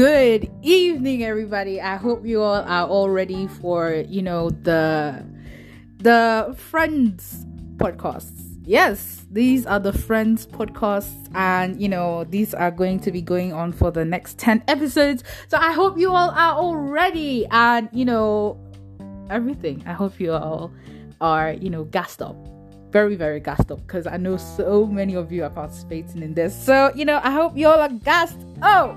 Good evening, everybody. I hope you all are all ready for you know the the Friends podcasts. Yes, these are the Friends podcasts, and you know these are going to be going on for the next ten episodes. So I hope you all are all ready, and you know everything. I hope you all are you know gassed up very, very gassed up because I know so many of you are participating in this. So, you know, I hope you all are gassed. Oh,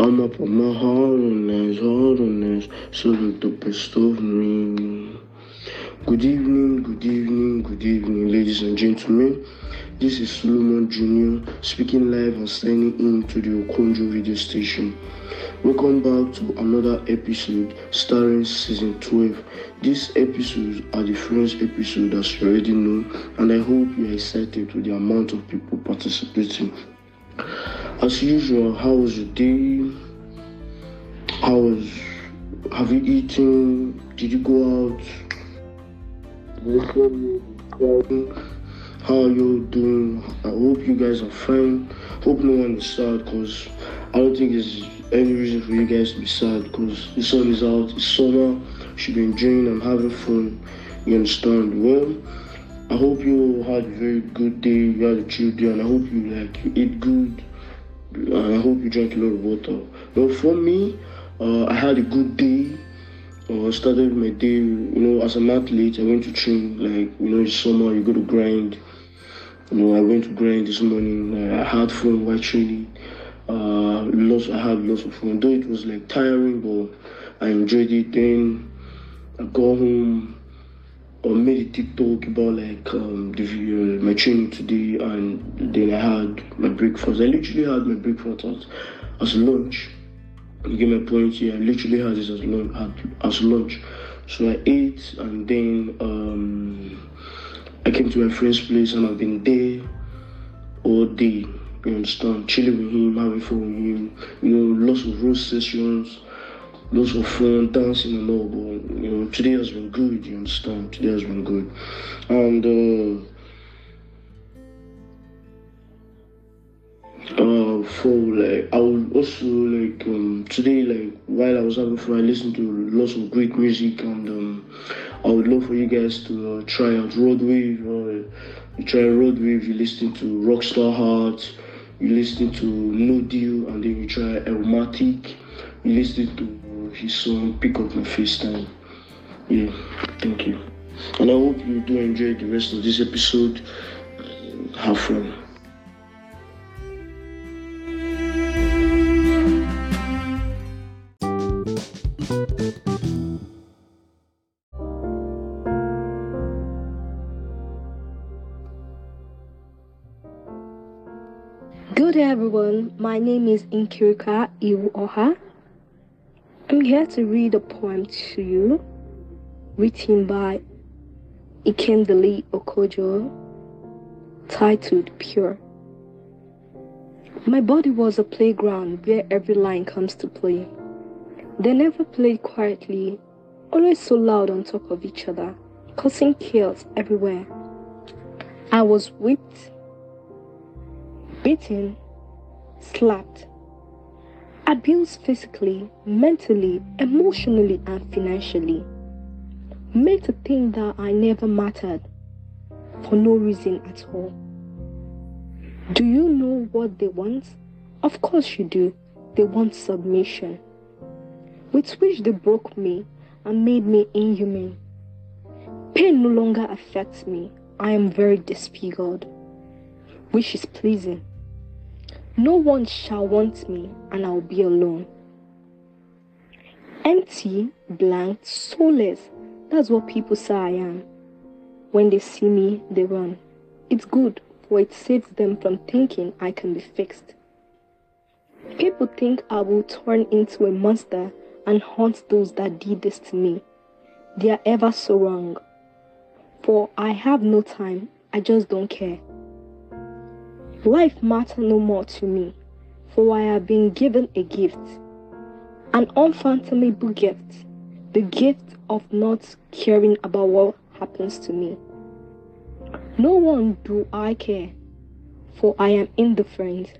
On a pour my heart, on this, Georges, on this, so the best of me. Good evening, good evening, good evening, ladies and gentlemen. This is Solomon Jr. speaking live and signing in to the Okonjo radio station. Welcome back to another episode starring season 12. These episodes are the Friends episode as you already know, and I hope you are excited with the amount of people participating. As usual, how was your day? How was have you eaten? Did you go out? How are you doing? I hope you guys are fine. Hope no one is sad because I don't think there's any reason for you guys to be sad because the sun is out, it's summer, should be enjoying and having fun. You understand? Well, I hope you had a very good day, you had a chill day, and I hope you like you ate good, I hope you drank a lot of water. Well, for me, uh, I had a good day. Uh, I started my day, you know, as an athlete, I went to train, like, you know, it's summer, you go to grind. You know, I went to grind this morning, I had fun while training. Uh, lots, I had lots of fun, though it was like tiring, but I enjoyed it. Then I got home, or made a TikTok about like um, the uh, my training today, and then I had my breakfast. I literally had my breakfast as, as lunch. You get my point here. I literally had this as lunch. As lunch. So I ate, and then um, I came to my friend's place, and I've been there all day. You understand? Chilling with him, having fun with him. You know, lots of roast sessions lots of fun, dancing and all, but you know, today has been good, you understand? Today has been good. And uh, uh for like I would also like um today like while I was having fun I listened to lots of great music and um I would love for you guys to uh, try out Rod Wave uh, you try Rod Wave, you listen to Rockstar Heart, you listen to No Deal and then you try Elmatic, you listen to his song Pick Up My FaceTime. Yeah, thank you. And I hope you do enjoy the rest of this episode. Have fun. Good day, everyone. My name is Inkirika Iwuoha. I'm here to read a poem to you, written by Ikendele Okonjo, titled Pure. My body was a playground where every line comes to play. They never played quietly, always so loud on top of each other, causing chaos everywhere. I was whipped, beaten, slapped, abused physically, mentally, emotionally, and financially. Made to think that I never mattered for no reason at all. Do you know what they want? Of course you do. They want submission, with which they broke me and made me inhuman. Pain no longer affects me. I am very disfigured, which is pleasing. No one shall want me, and I'll be alone. Empty, blank, soulless. That's what people say I am. When they see me, they run. It's good, for it saves them from thinking I can be fixed. People think I will turn into a monster and haunt those that did this to me. they are ever so wrong. For I have no time, I just don't care. Life matters no more to me, for I have been given a gift, an unfathomable gift, the gift of not caring about what happens to me. No one do I care, for I am indifferent.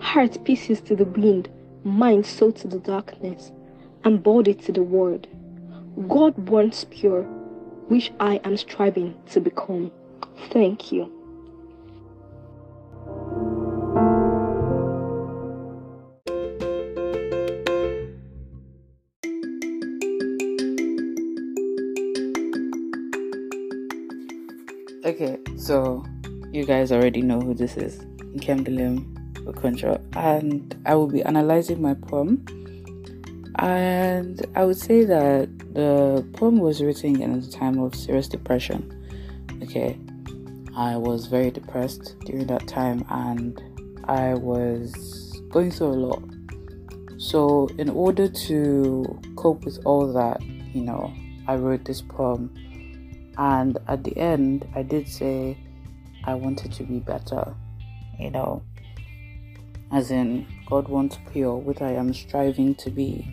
Heart pieces to the wind, mind soul to the darkness, and body to the world. God wants pure, which I am striving to become. Thank you. Okay, so you guys already know who this is. Nkemdilim Okonjo. And I will be analyzing my poem. And I would say that the poem was written in a time of serious depression. Okay. I was very depressed during that time and I was going through a lot. So, in order to cope with all that, you know, I wrote this poem. And at the end, I did say I wanted to be better, you know, as in God wants pure, which I am striving to be.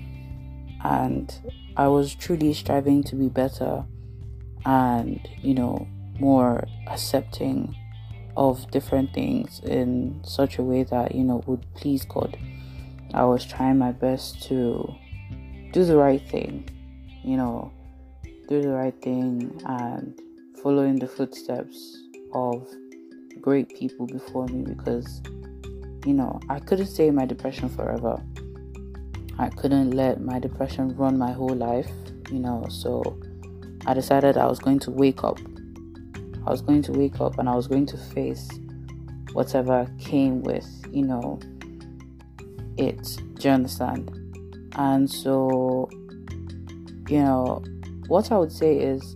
And I was truly striving to be better and, you know, more accepting of different things in such a way that, you know, would please God. I was trying my best to do the right thing, you know, do the right thing and following the footsteps of great people before me because you know, I couldn't stay in my depression forever. I couldn't let my depression run my whole life, you know, so I decided I was going to wake up. I was going to wake up and I was going to face whatever came with, you know, it. Do you understand? And so, you know, what I would say is,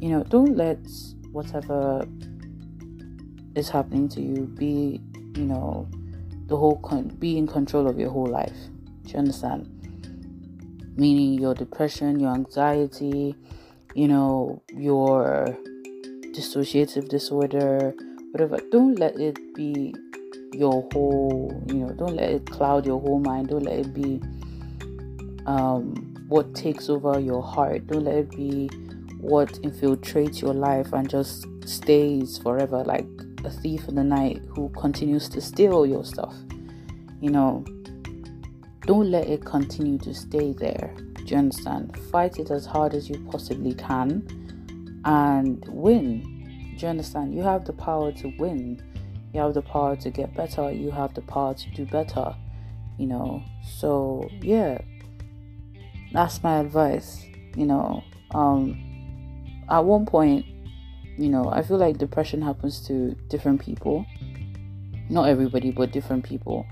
you know, don't let whatever is happening to you be you know, the whole con- be in control of your whole life. Do you understand? Meaning your depression, your anxiety, you know, your dissociative disorder, whatever. Don't let it be your whole, you know, don't let it cloud your whole mind. Don't let it be um, what takes over your heart. Don't let it be what infiltrates your life and just stays forever. Like a thief in the night who continues to steal your stuff. You know, don't let it continue to stay there. Do you understand? Fight it as hard as you possibly can and win. Do you understand? You have the power to win. You have the power to get better. You have the power to do better. You know, so yeah, that's my advice. You know, um, at one point, you know, I feel like depression happens to different people. Not everybody, but different people.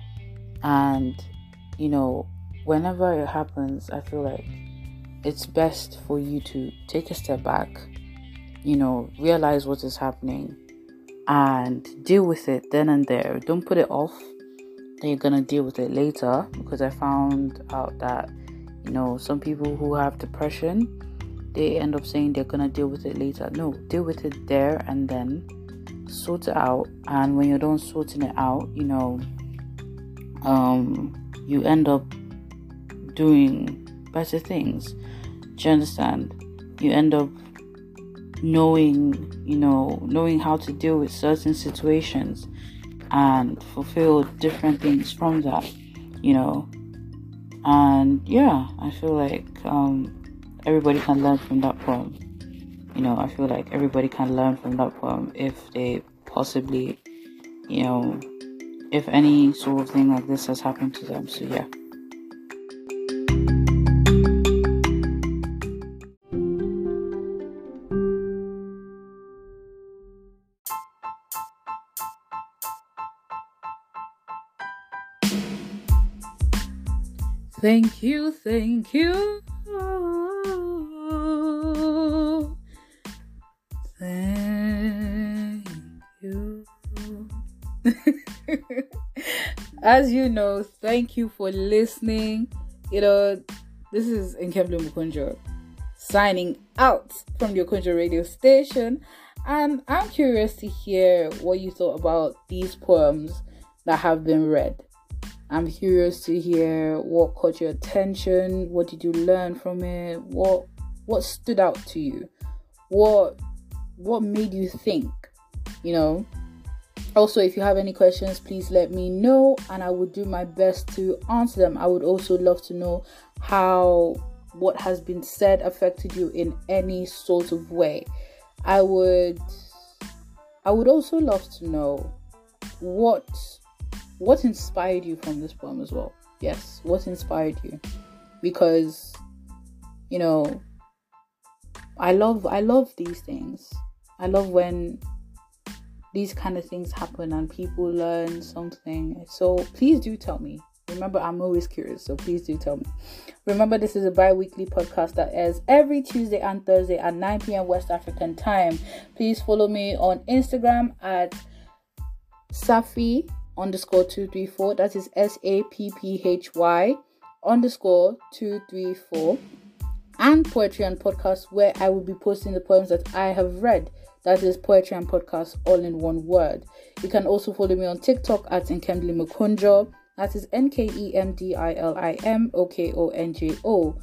And, you know, whenever it happens, I feel like it's best for you to take a step back, you know, realize what is happening and deal with it then and there. Don't put it off. Then you're gonna deal with it later because I found out that, you know, some people who have depression they end up saying they're gonna deal with it later. No, deal with it there and then sort it out. And when you're done sorting it out, you know, um, you end up doing better things. Do you understand? You end up knowing, you know, knowing how to deal with certain situations and fulfill different things from that, you know. And yeah, I feel like um, everybody can learn from that poem. You know, I feel like everybody can learn from that poem if they possibly, you know, if any sort of thing like this has happened to them. So, yeah. Thank you, thank you. Thank you. As you know, thank you for listening. You know, this is Nkemdilim Okonjo signing out from the Okonjo radio station. And I'm curious to hear what you thought about these poems that have been read. I'm curious to hear what caught your attention. What did you learn from it? What what stood out to you? What what made you think? You know. Also, if you have any questions, please let me know and I will do my best to answer them. I would also love to know how what has been said affected you in any sort of way. I would I would also love to know what what inspired you from this poem as well. Yes, what inspired you? Because you know I love I love these things. I love when these kind of things happen and people learn something. So please do tell me. Remember, I'm always curious, so please do tell me. Remember, this is a bi weekly podcast that airs every Tuesday and Thursday at 9 p.m. West African time. Please follow me on Instagram at Sapphy underscore 234. That is S A P P H Y underscore 234. And Poetry and Podcast, where I will be posting the poems that I have read. That is Poetry and Podcast all in one word. You can also follow me on TikTok at Nkemdilim Okonjo. That is N K E M D I L I M O K O N J O.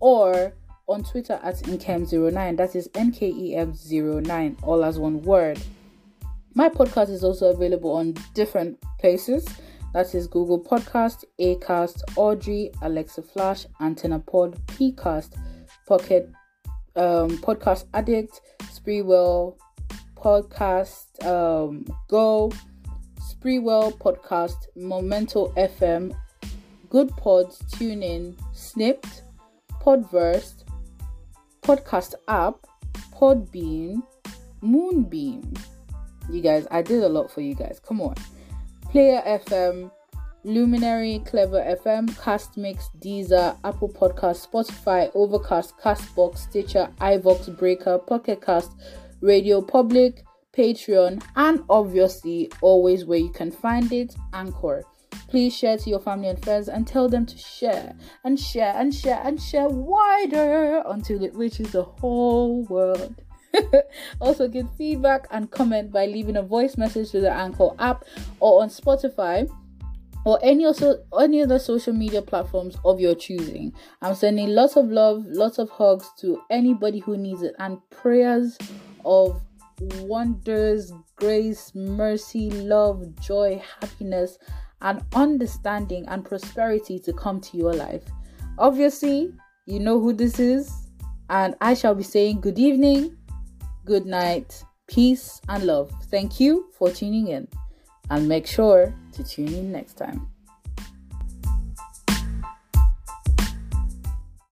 Or on Twitter at Nkem09. That is N K E M 09, all as one word. My podcast is also available on different places. That is Google Podcast, Acast, Audrey, Alexa Flash, Antenna Pod, Pcast, Pocket, um, Podcast Addict, Spreewell, Podcast um, Go, Spreewell Podcast, Momento FM, Good Pods, TuneIn, Snipd, Podverse, Podcast App, Podbean, Moonbeam. You guys, I did a lot for you guys. Come on. Player FM, Luminary, Clever FM, Castmix, Deezer, Apple Podcast, Spotify, Overcast, Castbox, Stitcher, iVoox Breaker, Pocket Cast, Radio Public, Patreon, and obviously, always where you can find it, Anchor. Please share to your family and friends and tell them to share and share and share and share wider until it reaches the whole world. also, give feedback and comment by leaving a voice message to the Anchor app or on Spotify or any also any other social media platforms of your choosing. I'm sending lots of love, lots of hugs to anybody who needs it, and prayers of wonders, grace, mercy, love, joy, happiness, and understanding and prosperity to come to your life. Obviously, you know who this is, and I shall be saying good evening, good night, peace, and love. Thank you for tuning in, and make sure to tune in next time.